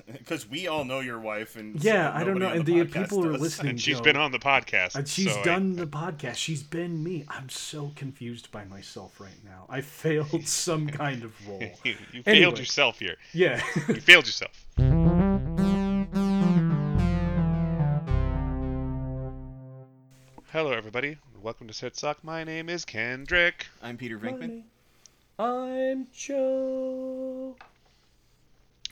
because we all know your wife, and Yeah, so I don't know. And the the podcast people are listening. And she's Joe, been on the podcast. And she's so I- done the podcast. She's been me. I'm so confused by myself right now. I failed some kind of role. you, you Anyway. failed yourself here. Yeah. You failed yourself. Hello, everybody. Welcome to SitSoC. My name is Kendrick. I'm Peter Venkman. I'm Joe.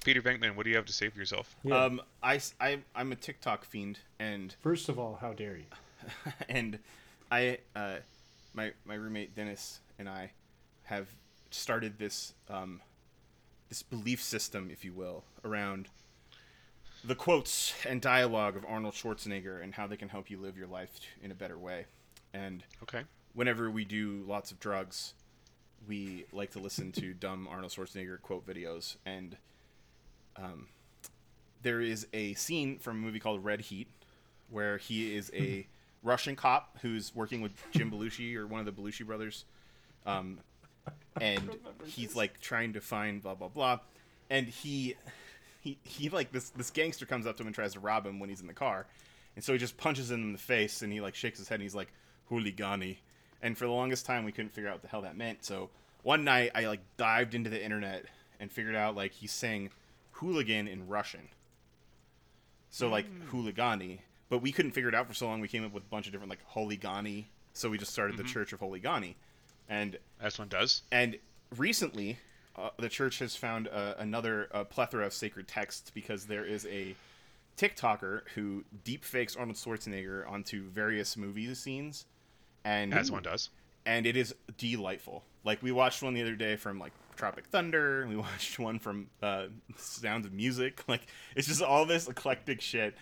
Peter Venkman, what do you have to say for yourself? Yeah. Um, I, s- I am a TikTok fiend, and First of all, how dare you? and I uh, my my roommate Dennis and I have started this um, this belief system, if you will, around the quotes and dialogue of Arnold Schwarzenegger and how they can help you live your life in a better way. And Okay. whenever we do lots of drugs, we like to listen to dumb Arnold Schwarzenegger quote videos. And um, there is a scene from a movie called Red Heat where he is a Russian cop who's working with Jim Belushi or one of the Belushi brothers. Um, and he's like trying to find blah blah blah, and he he he like this this gangster comes up to him and tries to rob him when he's in the car, and so he just punches him in the face and he like shakes his head and he's like hooligani, and for the longest time we couldn't figure out what the hell that meant. So one night I like dived into the internet and figured out like he's saying hooligan in Russian. So like hooligani, but we couldn't figure it out for so long. We came up with a bunch of different like holigani, so we just started the Church of Holigani, and As one does. and recently, uh, the church has found uh, another uh, plethora of sacred texts because there is a TikToker who deep fakes Arnold Schwarzenegger onto various movie scenes, and As one does. and it is delightful. Like we watched one the other day from like Tropic Thunder. We watched one from uh, Sounds of Music. Like it's just all this eclectic shit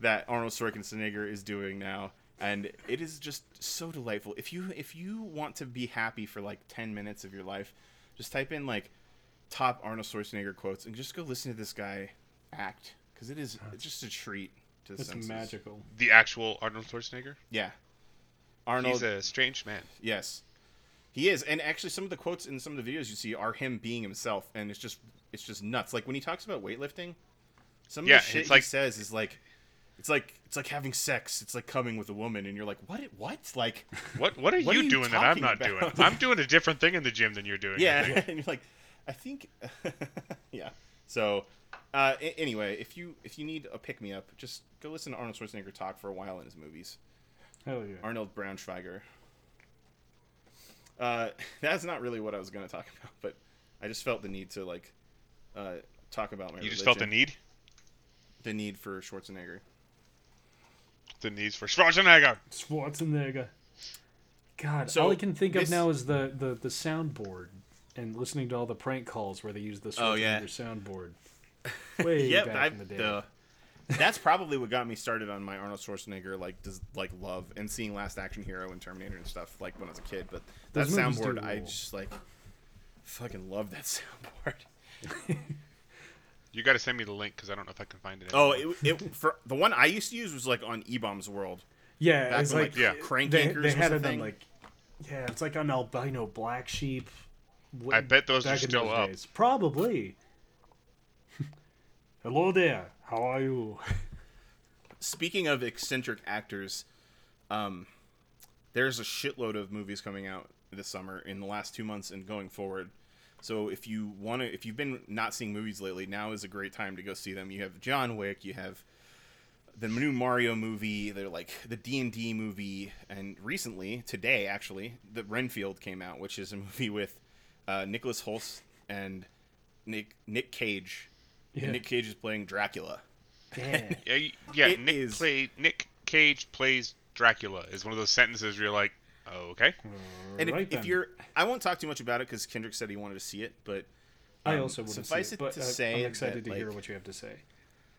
that Arnold Schwarzenegger is doing now, and it is just so delightful. If you if you want to be happy for like ten minutes of your life, just type in like top Arnold Schwarzenegger quotes and just go listen to this guy act because it is it's just a treat to the It's senses. magical. The actual Arnold Schwarzenegger. Yeah, Arnold. He's a strange man. Yes, he is, and actually, some of the quotes in some of the videos you see are him being himself, and it's just it's just nuts. Like when he talks about weightlifting, some of Yeah, the shit it's he like- says is like, it's like it's like having sex. It's like coming with a woman, and you're like, what? What? Like, What What are What you are you doing that I'm not about? doing? I'm doing a different thing in the gym than you're doing. yeah, and you're like, I think, yeah. So, uh, anyway, if you if you need a pick me up, just go listen to Arnold Schwarzenegger talk for a while in his movies. Hell yeah. Arnold Braunschweiger. Uh, that's not really what I was going to talk about, but I just felt the need to like uh, talk about my. You just felt the need. The need for Schwarzenegger. The needs for Schwarzenegger. Schwarzenegger. God, So, all I can think this- of now is the, the, the soundboard and listening to all the prank calls where they use the Schwarzenegger Oh, yeah. soundboard. Way Yep, back I, in the day. the- that's probably what got me started on my Arnold Schwarzenegger like does like love and seeing Last Action Hero and Terminator and stuff like when I was a kid. But that Those movies do soundboard, I rule. just like fucking love that soundboard. You got to send me the link because I don't know if I can find it. Oh, anymore. it, it for the one I used to use was like on eBaum's World. yeah, Back it's when, like, like, yeah. Crank they, Yankers they was had a it on thing. like yeah, it's like on albino black sheep. I bet those are back in still those up. days. Probably. Hello there. How are you? Speaking of eccentric actors, um, there's a shitload of movies coming out this summer in the last two months and going forward. So if you want to, if you've been not seeing movies lately, now is a great time to go see them. You have John Wick, you have the new Mario movie, they're like the D and D movie, and recently today actually, the Renfield came out, which is a movie with uh, Nicholas Hoult and Nick Nick Cage. Yeah. And Nick Cage is playing Dracula. Yeah. Yeah, yeah. It Nick is- play Nick Cage plays Dracula is one of those sentences where you're like, oh, okay. And if, Right if then. you're, I won't talk too much about it because Kendrick said he wanted to see it, but I um, also want to see suffice it, it but to I- say I'm excited that, to hear what you have to say.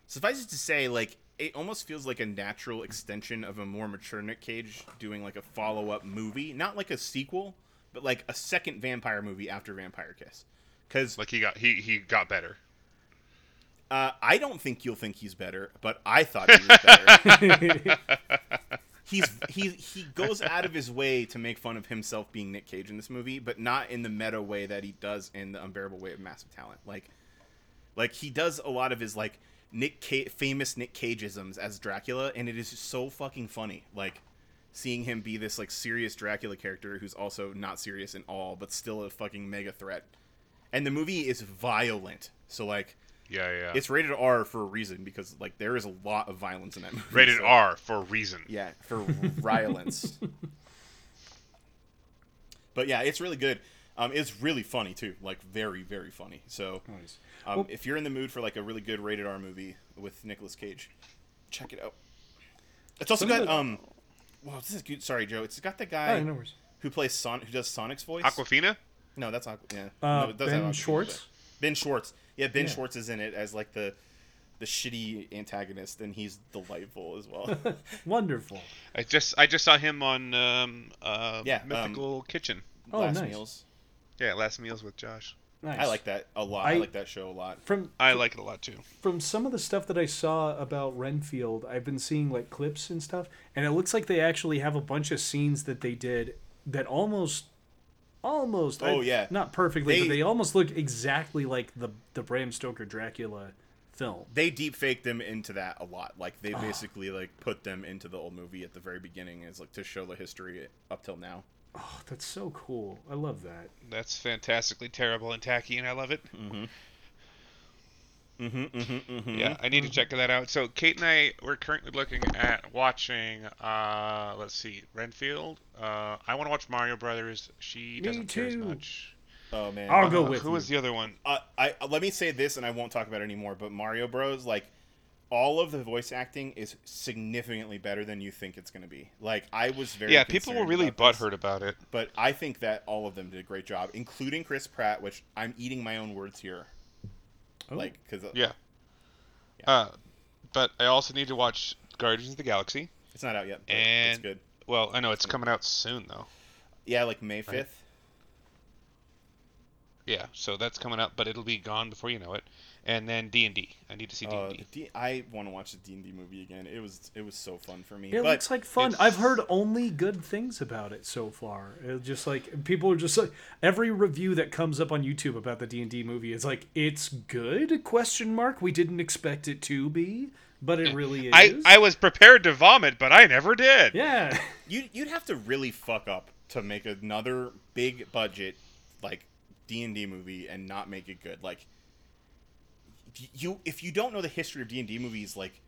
suffice it to say, like it almost feels like a natural extension of a more mature Nick Cage doing like a follow up movie, not like a sequel, but like a second vampire movie after Vampire Kiss. Because Like he got he he got better. Uh, I don't think you'll think he's better, but I thought he was better. he's he he goes out of his way to make fun of himself being Nick Cage in this movie, but not in the meta way that he does in the unbearable way of massive talent. Like Like he does a lot of his like Nick Ca- famous Nick Cageisms as Dracula, and it is so fucking funny. Like seeing him be this like serious Dracula character who's also not serious at all, but still a fucking mega threat. And the movie is violent, so like Yeah, yeah. it's rated R for a reason because like there is a lot of violence in that movie. rated so- R for a reason. Yeah, for violence. but yeah, it's really good. Um, it's really funny too, like very, very funny. So, Nice. um, Well- if you're in the mood for like a really good rated R movie with Nicolas Cage, check it out. It's also Some got the- um, well, this is good. Sorry, Joe. It's got the guy Oh, no who plays Son, who does Sonic's voice. Awkwafina? No, that's not. Yeah, Uh, no, it does have ben Awkwafina, Schwartz. But- Ben Schwartz. Yeah, Ben Yeah. Schwartz is in it as like the the shitty antagonist, and he's delightful as well. Wonderful. I just I just saw him on um, uh, Yeah, um, Mythical Kitchen. Oh, Last nice. meals. Yeah, Last Meals with Josh. Nice. I like that a lot. I, I- like that show a lot. From I like it a lot too. from some of the stuff that I saw about Renfield, I've been seeing like clips and stuff, and it looks like they actually have a bunch of scenes that they did that almost, almost. Oh, I- yeah. not perfectly, They- but they almost look exactly like the the Bram Stoker Dracula film. They deep faked them into that a lot. Like they basically like put them into the old movie at the very beginning as like to show the history up till now. Oh, that's so cool. I love that. That's fantastically terrible and tacky, and I love it. Mm-hmm, mm-hmm, mm-hmm. Yeah, I need to check that out. So Kate and I we're currently looking at watching. Uh, let's see, Renfield. Uh, I want to watch Mario Brothers. She Me doesn't care as much. Oh man. I'll go Uh, with Who you. was the other one? Uh, I let me say this, and I won't talk about it anymore. But Mario Bros. Like all of the voice acting is significantly better than you think it's going to be. Like I was very Yeah, people were really about this, butthurt about it. but I think that all of them did a great job, including Chris Pratt, which I'm eating my own words here. Oh. Like because Yeah. Yeah. Uh, but I also need to watch Guardians of the Galaxy. it's not out yet. But And it's good. well, I know it's coming out soon though. Yeah, like May fifth. Yeah, so that's coming up, but it'll be gone before you know it. And then D and D. I need to see D Uh, and D. D- I want to watch the D and D movie again. It was it was so fun for me. It but looks like fun. it's- I've heard only good things about it so far. It's just like people are just like every review that comes up on YouTube about the D and D movie is like it's good? Question mark. We didn't expect it to be, but it really is. I I was prepared to vomit, but I never did. yeah. you you'd have to really fuck up to make another big budget like D and D movie and not make it good. Like you, if you don't know the history of D and D movies, like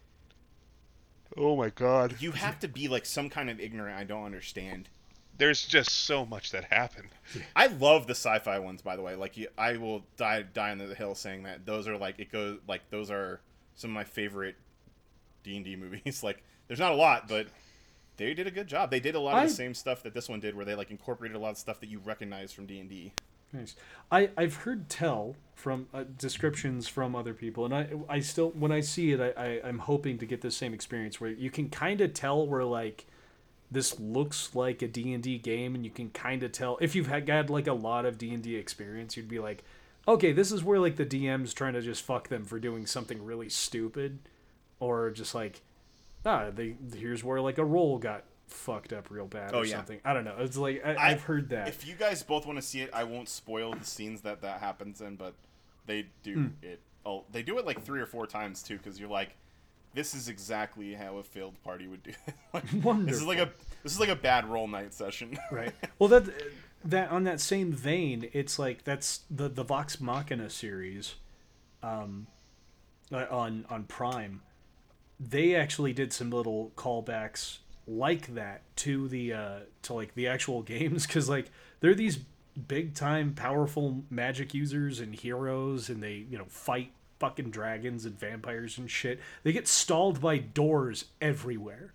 Oh my god. you have to be like some kind of ignorant. I don't understand. There's just so much that happened. I love the sci-fi ones, by the way. Like you, I will die die on the hill saying that those are like it goes like those are some of my favorite D and D movies. like there's not a lot, but they did a good job. They did a lot of I- the same stuff that this one did, where they like incorporated a lot of stuff that you recognize from D and D. Nice. I I've heard tell from uh, descriptions from other people, and I I still when I see it, I, I I'm hoping to get the same experience where you can kind of tell where like this looks like a D&D game and you can kind of tell if you've had, had like a lot of D&D experience you'd be like okay this is where like the DM's trying to just fuck them for doing something really stupid or just like ah they here's where like a roll got fucked up real bad Oh, or yeah. something I don't know it's like I, I've heard that If you guys both want to see it, I won't spoil the scenes that that happens in, but they do Hmm. it. Oh, they do it like three or four times too, because you're like, this is exactly how a failed party would do. it. like, this is like a this is like a bad roll night session. right well that that on that same vein it's like that's the the vox machina series um uh, on on prime they actually did some little callbacks like that to the uh to like the actual games because like they're these big time powerful magic users and heroes and they you know fight fucking dragons and vampires and shit. They get stalled by doors everywhere.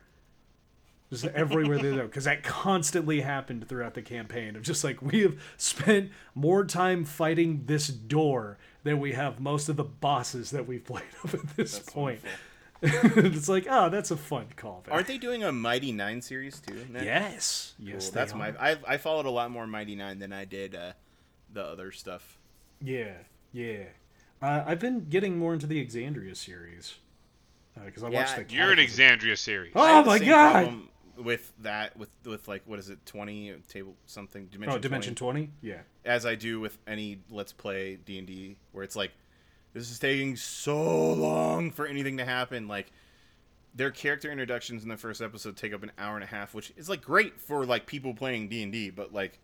Just everywhere they go because that constantly happened throughout the campaign of just like we have spent more time fighting this door than we have most of the bosses that we've played up at this That's point. wonderful. it's like oh that's a fun callback Aren't they doing a Mighty Nein series too? Nick? yes Cool. yes That's they my. are. I I followed a lot more Mighty Nein than I did uh, the other stuff. yeah yeah uh, i've been getting more into the exandria series because i Yeah, watched the You're an Exandria series. I oh have the my same god With that, with with like what is it, twenty table something dimension? oh dimension 20, 20 yeah as I do with any Let's Play D and D, where it's like this is taking so long for anything to happen. Like their character introductions in the first episode take up an hour and a half, which is like great for like people playing D and D, but like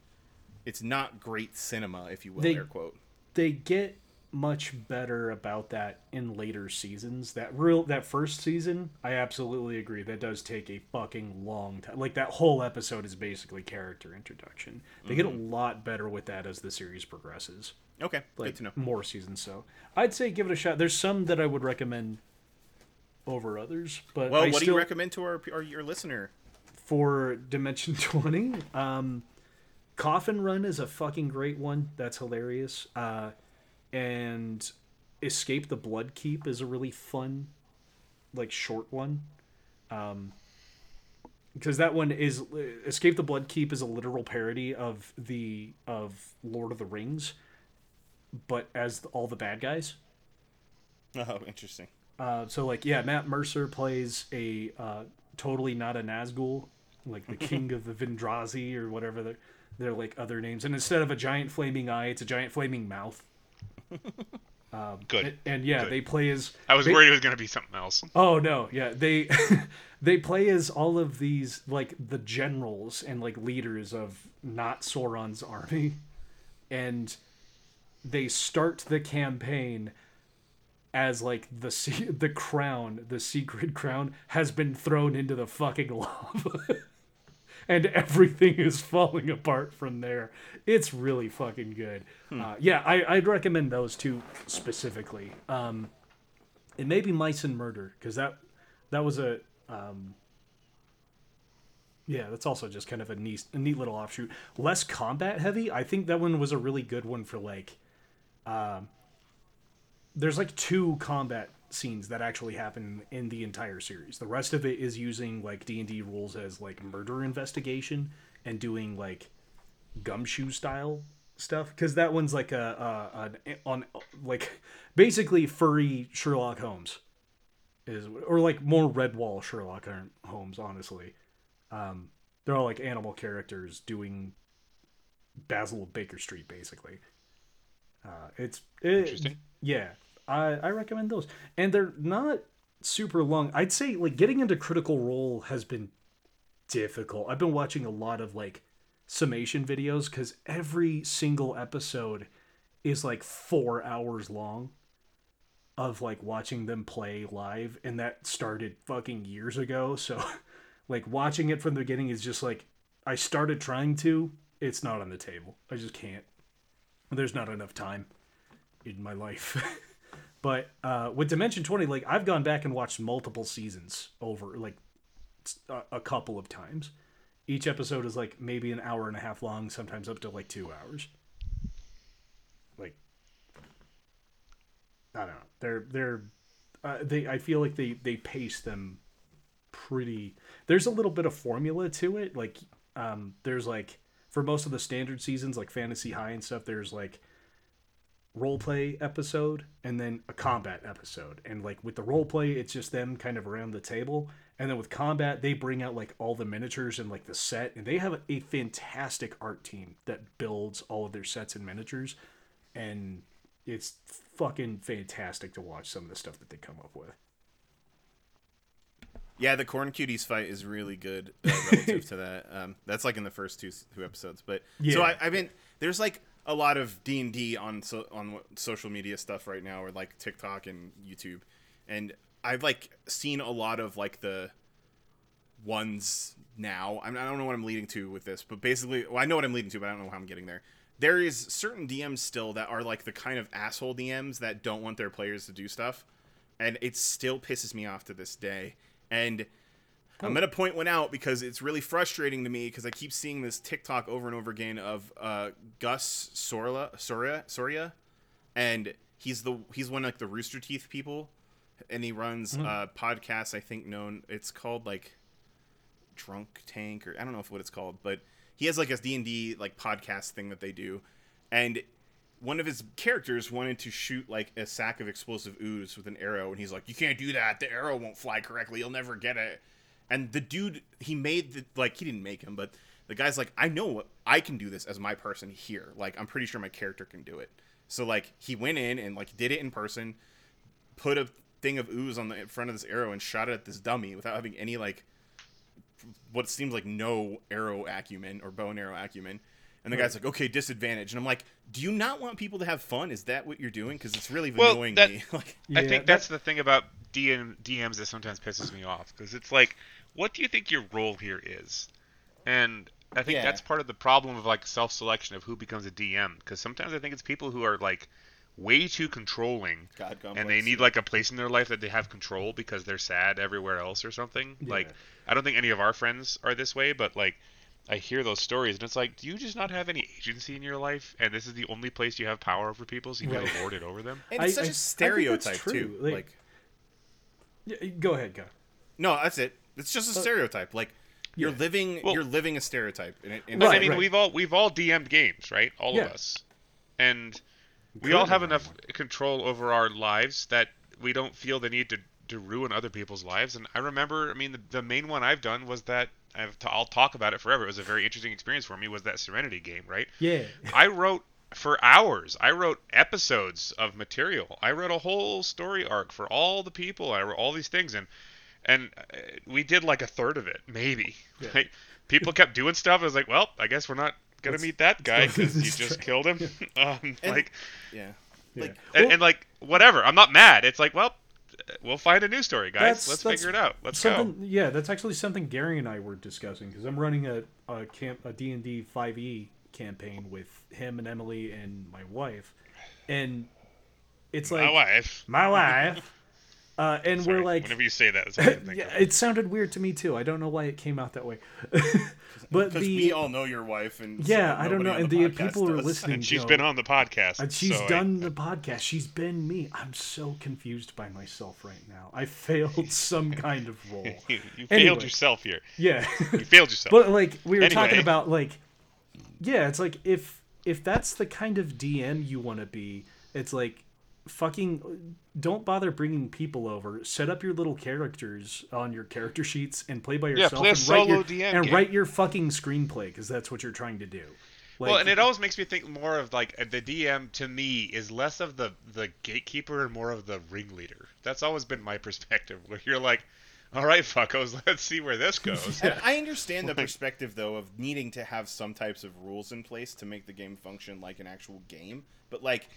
it's not great cinema, if you will, They- air quote. they get much better about that in later seasons. That real that first season, I absolutely agree. That does take a fucking long time. Like that whole episode is basically character introduction. They get a mm-hmm. lot better with that as the series progresses. Okay, Like good to know. more seasons. So I'd say give it a shot. There's some that I would recommend over others, but Well, I what do you recommend to our, our your listener? for Dimension 20. Um, Coffin Run is a fucking great one. That's hilarious. Uh, and Escape the Blood Keep is a really fun, like short one. Um, because that one is Escape the Blood Keep is a literal parody of the of Lord of the Rings, but as all the bad guys. Oh, interesting. Uh, so like yeah, Matt Mercer plays a uh, totally not a Nazgul, like the king of the Vindrazi or whatever they're, they're like other names. And instead of a giant flaming eye, it's a giant flaming mouth. Good. And, and yeah, Good. they play as I was they- worried it was gonna be something else. Oh no, yeah, they they play as all of these like the generals and like leaders of not Sauron's army, and they start the campaign as like the the crown, the secret crown, has been thrown into the fucking lava. And everything is falling apart from there. It's really fucking good. Uh, yeah, I, I'd recommend those two specifically. Um, and maybe mice and murder because that that was a um, yeah that's also just kind of a neat a neat little offshoot less combat heavy i think that one was a really good one for like um there's like two combat scenes that actually happen in the entire series the rest of it is using like d&d rules as like murder investigation and doing like gumshoe style stuff because that one's like a, a an on like basically furry Sherlock Holmes is or like more Redwall Sherlock Holmes honestly. Um, they're all like animal characters doing Basil of Baker Street basically. Uh, it's it, Interesting. Yeah, I I recommend those, and they're not super long. I'd say like getting into Critical Role has been difficult. I've been watching a lot of like summation videos because every single episode is like four hours long of like watching them play live and that started fucking years ago so like watching it from the beginning is just like i started trying to it's not on the table i just can't there's not enough time in my life. But uh with dimension 20 like i've gone back and watched multiple seasons over like a, a couple of times. Each episode is like maybe an hour and a half long sometimes up to like two hours. Like i don't know. They're they're uh, they i feel like they they pace them pretty there's a little bit of formula to it. Like um there's like for most of the standard seasons like fantasy high and stuff there's like role play episode and then a combat episode. And like with the role play it's just them kind of around the table. And then with combat they bring out like all the miniatures and like the set. And they have a fantastic art team that builds all of their sets and miniatures. And it's fucking fantastic to watch some of the stuff that they come up with Yeah, the corn cuties fight is really good uh, relative to that. Um, that's like in the first two two episodes. But so Yeah. I, I've been there's like a lot of D and D on so, on social media stuff right now, or like TikTok and YouTube, and I've like seen a lot of like the ones now. I, mean, I don't know what I'm leading to with this, but basically, well, I know what I'm leading to, but I don't know how I'm getting there. There is certain DMs still that are like the kind of asshole DMs that don't want their players to do stuff, and it still pisses me off to this day. And I'm gonna point one out because it's really frustrating to me because I keep seeing this TikTok over and over again of uh, Gus Sorla, Soria, Soria, and he's the he's one of, like the Rooster Teeth people, and he runs a podcast I think known it's called like Drunk Tank or I don't know if what it's called, but he has like a D and D like podcast thing that they do, and one of his characters wanted to shoot like a sack of explosive ooze with an arrow, and he's like, "You can't do that. The arrow won't fly correctly. You'll never get it." And the dude, he made the like he didn't make him, but the guy's like, "I know I can do this as my person here. Like I'm pretty sure my character can do it." So like he went in and like did it in person, put a thing of ooze on the front of this arrow and shot it at this dummy without having any like what seems like no arrow acumen or bow and arrow acumen. And the guy's like, "Okay, disadvantage." And I'm like, "Do you not want people to have fun? Is that what you're doing? Because it's really Well, annoying that- me." like, I Yeah, think that- that's the thing about DM, DMs that sometimes pisses me off because it's like, what do you think your role here is? And I think Yeah. that's part of the problem of like self-selection of who becomes a DM because sometimes I think it's people who are like way too controlling God and they need like a place in their life that they have control because they're sad everywhere else or something. Like I don't think any of our friends are this way, but like I hear those stories and it's like, do you just not have any agency in your life and this is the only place you have power over people so you Right. gotta lord it over them? and it's I- such I- I a think that's stereotype too. Like- like Yeah, go ahead, go. No, that's it. It's just a stereotype. Like you're Yeah. living, Well- you're living a stereotype. And it, and But I mean, right. we've all we've all DM'd games, right? All Yeah. of us, and we all have run enough control over our lives that we don't feel the need to to ruin other people's lives. And I remember, I mean, the, the main one I've done was that I've t- I'll talk about it forever. It was a very interesting experience for me. Was that Serenity game, right? Yeah. I wrote for hours. I wrote episodes of material. I wrote a whole story arc for all the people. I wrote all these things, and and uh, we did like a third of it, maybe. Yeah. Right? People kept doing stuff. I was like, well, I guess we're not gonna Let's- meet that guy because you just killed him. um, And- like, yeah, Yeah. and, Well, and like whatever. I'm not mad. It's like, well, we'll find a new story, guys. That's- Let's that's figure it out. Let's go. Yeah, that's actually something Gary and I were discussing because I'm running a a camp a D and D 5e campaign with him and Emily and my wife, and it's like My wife. my wife, uh, and Sorry, we're like, whenever you say that, that's all I can think yeah, of. it sounded weird to me too. I don't know why it came out that way, but the we all know your wife, and yeah, so I don't know, nobody and on the, podcast people are listening. And she's go, been on the podcast. And she's so I- done the podcast. She's been me. I'm so confused by myself right now. I failed some kind of role. you, you Anyway. failed yourself here. Yeah. You failed yourself. but like we were talking about like yeah, it's like if if that's the kind of DM you want to be, it's like fucking don't bother bringing people over. Set up your little characters on your character sheets and play by yourself. Yeah, yourself play a and write your, solo DM and game. write your fucking screenplay because that's what you're trying to do. Like, well, and it always makes me think more of like uh, the DM to me is less of the the gatekeeper and more of the ringleader. That's always been my perspective. Where you're like, all right, fuckos, let's see where this goes. And I understand the perspective though of needing to have some types of rules in place to make the game function like an actual game, but like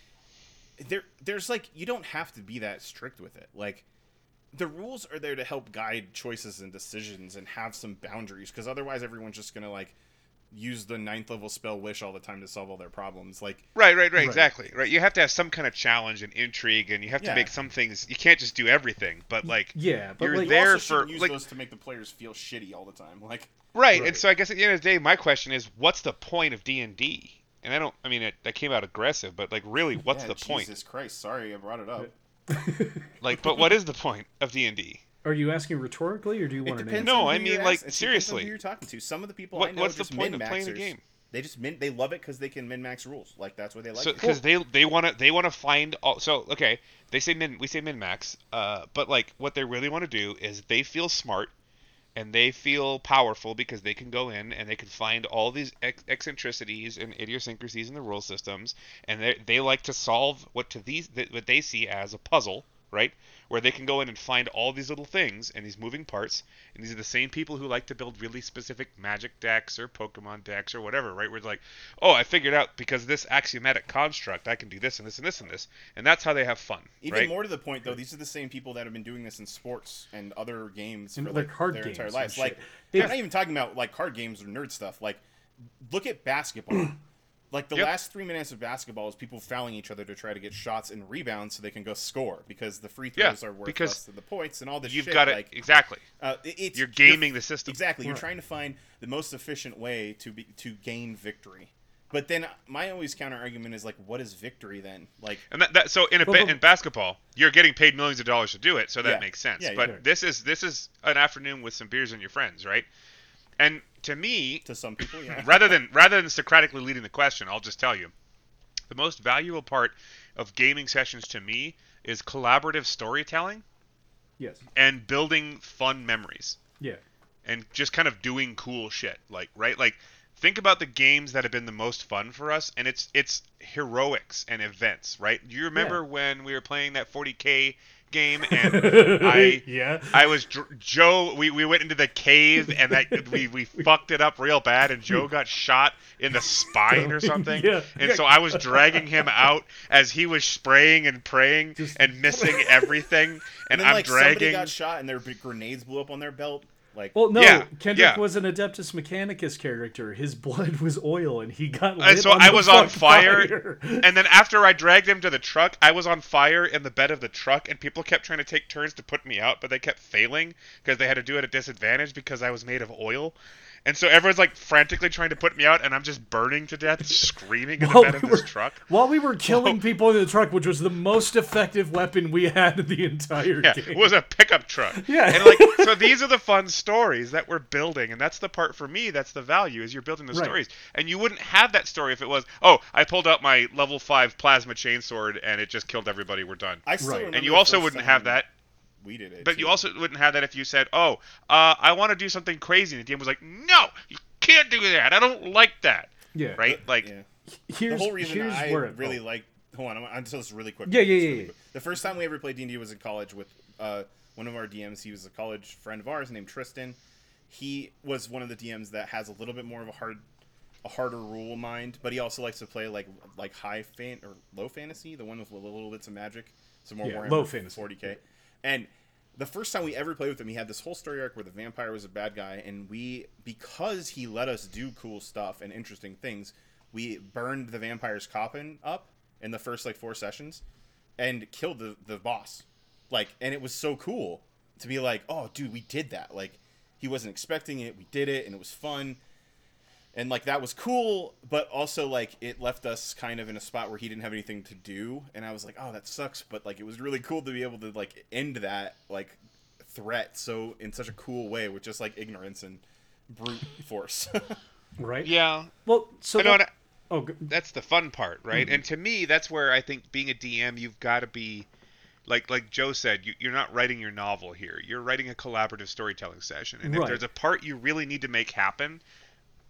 there there's like you don't have to be that strict with it. Like the rules are there to help guide choices and decisions and have some boundaries because otherwise everyone's just going to like use the ninth level spell wish all the time to solve all their problems. Like Right, right, right, Right. exactly. Right, you have to have some kind of challenge and intrigue, and you have to make some things. You can't just do everything, but like, yeah, but you're like you there also for shouldn't use like those to make the players feel shitty all the time. Like right. Right. And so I guess at the end of the day, my question is, what's the point of D and I don't. I mean, it, that came out aggressive, but like, really, what's yeah, the point? Jesus Christ, sorry I brought it up. Like, but what is the point of D and D? Are you asking rhetorically or do you It want an depends. No, I mean, like, ask- it depends on seriously. who you're talking to. Some of the people What- I know what's the just point of min playing the game? They just min. They love it because they can min max rules. Like that's what they like. So it. because they they want to they want to find all so okay they say min we say min max uh but like what they really want to do is they feel smart and they feel powerful because they can go in and they can find all these eccentricities and idiosyncrasies in the rule systems and they they like to solve what to these th- what they see as a puzzle right where they can go in and find all these little things and these moving parts and these are the same people who like to build really specific magic decks or pokemon decks or whatever right where it's like oh i figured out because this axiomatic construct i can do this and this and this and this and that's how they have fun Even right more to the point, though, these are the same people that have been doing this in sports and other games And for like card their games entire lives. Like, If- I'm not even talking about like card games or nerd stuff. Like, look at basketball. like the Yep. last three minutes of basketball is people fouling each other to try to get shots and rebounds so they can go score because the free Yeah, throws are worth because less than the points and all this you've shit. got it like, exactly uh, it's You're gaming the system. Exactly. You're trying to find the most efficient way to be to gain victory. But then my always counter argument is like, what is victory then? Like, And that, that so in a Well, ba- but- in basketball, you're getting paid millions of dollars to do it, so that Yeah. makes sense. Yeah, but this is this is an afternoon with some beers and your friends, right? And to me, to some people, yeah. rather than rather than Socratically leading the question, I'll just tell you, the most valuable part of gaming sessions to me is collaborative storytelling Yes. and building fun memories Yeah. and just kind of doing cool shit like right like think about the games that have been the most fun for us, and it's it's heroics and events, right? Do you remember Yeah. when we were playing that 40k game and I yeah. I was Joe. We, we went into the cave and that we, we fucked it up real bad, and Joe got shot in the spine or something. Yeah. And so I was dragging him out as he was spraying and praying Just- and missing everything, and, And then I'm like somebody dragging. got shot and their grenades blew up on their belt. Like Well, no, Yeah, Kendrick yeah. was an Adeptus Mechanicus character. His blood was oil, and he got. And lit so on I the was on fuck fire, and then after I dragged him to the truck, I was on fire in the bed of the truck, and people kept trying to take turns to put me out, but they kept failing because they had to do it at a disadvantage because I was made of oil. And so everyone's like frantically trying to put me out, and I'm just burning to death, screaming in the While bed we of this were- truck. While we were killing people in the truck, which was the most effective weapon we had in the entire Yeah, game. it was a pickup truck. Yeah. And like so these are the fun stories that we're building and that's the part for me that's the value is you're building the Right. stories. And you wouldn't have that story if it was, "Oh, I pulled out my level 5 plasma chainsword and it just killed everybody, we're done." I still Right. remember And you also wouldn't time have that We did it. but you also wouldn't have that if you said, "Oh, uh, I want to do something crazy," and the game was like, "No, you can't do that. I don't like that." yeah. Right? Like, Yeah. Here's the whole reason here's I where it- really like. Hold on, I'm, I'm just really quick. Yeah, yeah, yeah, really yeah. quick. The first time we ever played D and D was in college with uh, one of our DMs. He was a college friend of ours named Tristan. He was one of the DMs that has a little bit more of a hard, a harder rule mind, but he also likes to play like like high fan or low fantasy, the one with a little bits of magic, some more Yeah, Warhammer low fantasy. 40k. And the first time we ever played with him, he had this whole story arc where the vampire was a bad guy, and we, because he let us do cool stuff and interesting things, we burned the vampire's coffin up in the first like four sessions, and killed the the boss. Like, and it was so cool to be like, oh, dude, we did that. Like, he wasn't expecting it. We did it, and it was fun. And like that was cool, but also like it left us kind of in a spot where he didn't have anything to do, and I was like, "Oh, that sucks." But like it was really cool to be able to like end that like threat so in such a cool way with just like ignorance and brute force. right. yeah. Well, so that- and oh, g- that's the fun part, right? Mm-hmm. And to me, that's where I think being a DM, you've got to be, like like Joe said, you, you're not writing your novel here. You're writing a collaborative storytelling session, and if there's a part you really need to make happen,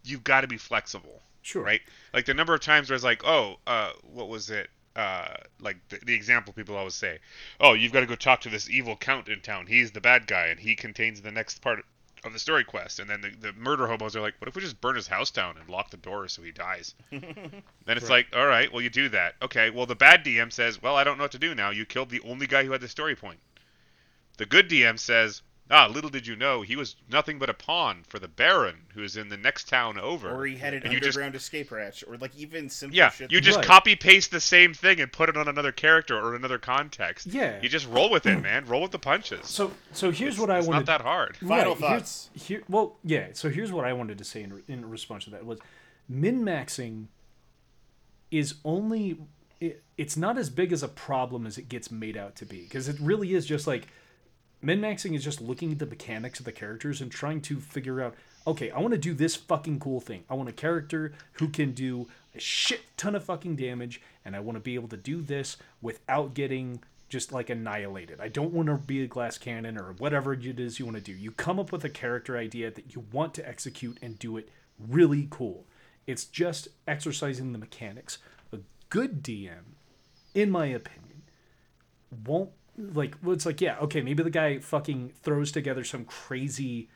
you've got to be flexible, sure. right? Like the number of times where it's like, oh, uh, what was it? Uh, like the, the example people always say, oh, you've got to go talk to this evil count in town. He's the bad guy, and he contains the next part of the story quest. And then the, the murder hobos are like, what if we just burn his house down and lock the door so he dies? Then it's like, all right, well, you do that. Okay, well, the bad DM says, well, I don't know what to do now. You killed the only guy who had the story point. The good DM says, ah, little did you know, he was nothing but a pawn for the Baron, who is in the next town over. or he had an And you just- underground escape hatch, or like even simple Yeah, shit. you just Right. copy paste the same thing and put it on another character or another context. Yeah. You just roll with it, man. Roll with the punches. So so here's it's, what I it's wanted. not that hard. Final Right, thoughts. Here, well, yeah. So here's what I wanted to say in, in response to that was, min maxing is only it, it's not as big as a problem as it gets made out to be because it really is just like min maxing is just looking at the mechanics of the characters and trying to figure out okay i want to do this fucking cool thing. I want a character who can do a shit ton of fucking damage and i want to be able to do this without getting just like annihilated. I don't want to be a glass cannon or whatever it is you want to do. You come up with a character idea that you want to execute and do it really cool. It's just exercising the mechanics. A good dm in my opinion won't like well, it's like yeah okay maybe the guy fucking throws together some crazy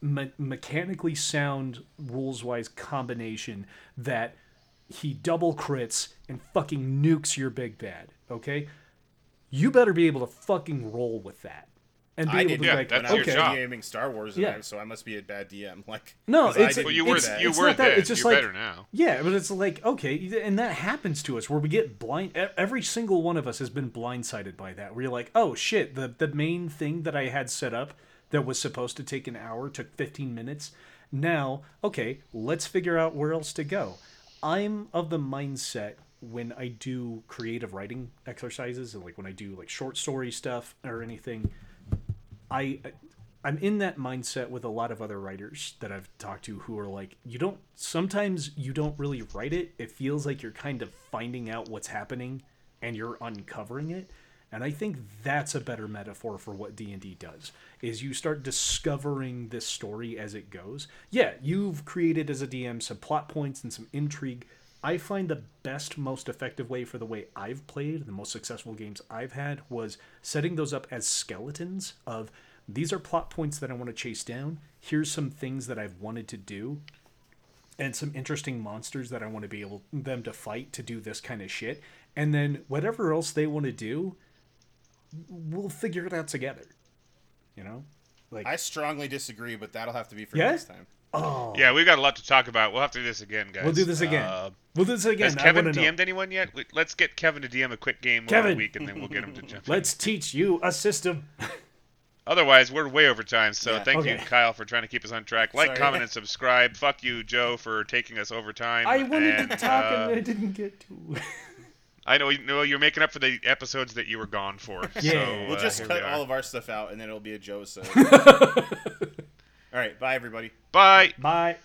me- mechanically sound rules wise combination that he double crits and fucking nukes your big bad okay? You better be able to fucking roll with that and be I able did to yeah, like that's when I your was okay job. DMing Star Wars, Yeah. and I, so I must be a bad DM. Like no, it's- Well, you were It's- you it's were not that, then. it's just You're like- better now. Yeah, but it's like okay, and that happens to us where we get blind. Every single one of us has been blindsided by that. Where you're like, oh shit, the the main thing that I had set up that was supposed to take an hour took 15 minutes. Now, okay, let's figure out where else to go. I'm of the mindset when I do creative writing exercises and like when I do like short story stuff or anything, I I'm in that mindset with a lot of other writers that I've talked to who are like, you don't sometimes you don't really write it. It feels like you're kind of finding out what's happening and you're uncovering it. And I think that's a better metaphor for what D&D does. Is you start discovering this story as it goes. Yeah, you've created as a DM some plot points and some intrigue. I find the best most effective way for the way I've played, the most successful games I've had was setting those up as skeletons of these are plot points that I want to chase down. Here's some things that I've wanted to do and some interesting monsters that I want to be able them to fight to do this kind of shit. And then whatever else they want to do, we'll figure it out together. You know? Like I strongly disagree, but that'll have to be for Yeah? next time. Oh, Yeah, we've got a lot to talk about. We'll have to do this again, guys. we'll do this again. Uh, we'll do this again. has Kevin wanna know. DM'd anyone yet? We- Let's get Kevin to DM a quick game Kevin! a week, and then we'll get him to jump. in. Let's teach you a system. Otherwise, we're way over time. So Yeah. thank you, Kyle, for trying to keep us on track. Like, Sorry. comment, and subscribe. Fuck you, Joe, for taking us over time. I wanted and, to talk uh, and I didn't get to. I know, you know you're making up for the episodes that you were gone for. Yeah. so, We'll uh, just cut we all of our stuff out, and then it'll be a Joe. So, all right, bye everybody. Bye. Bye.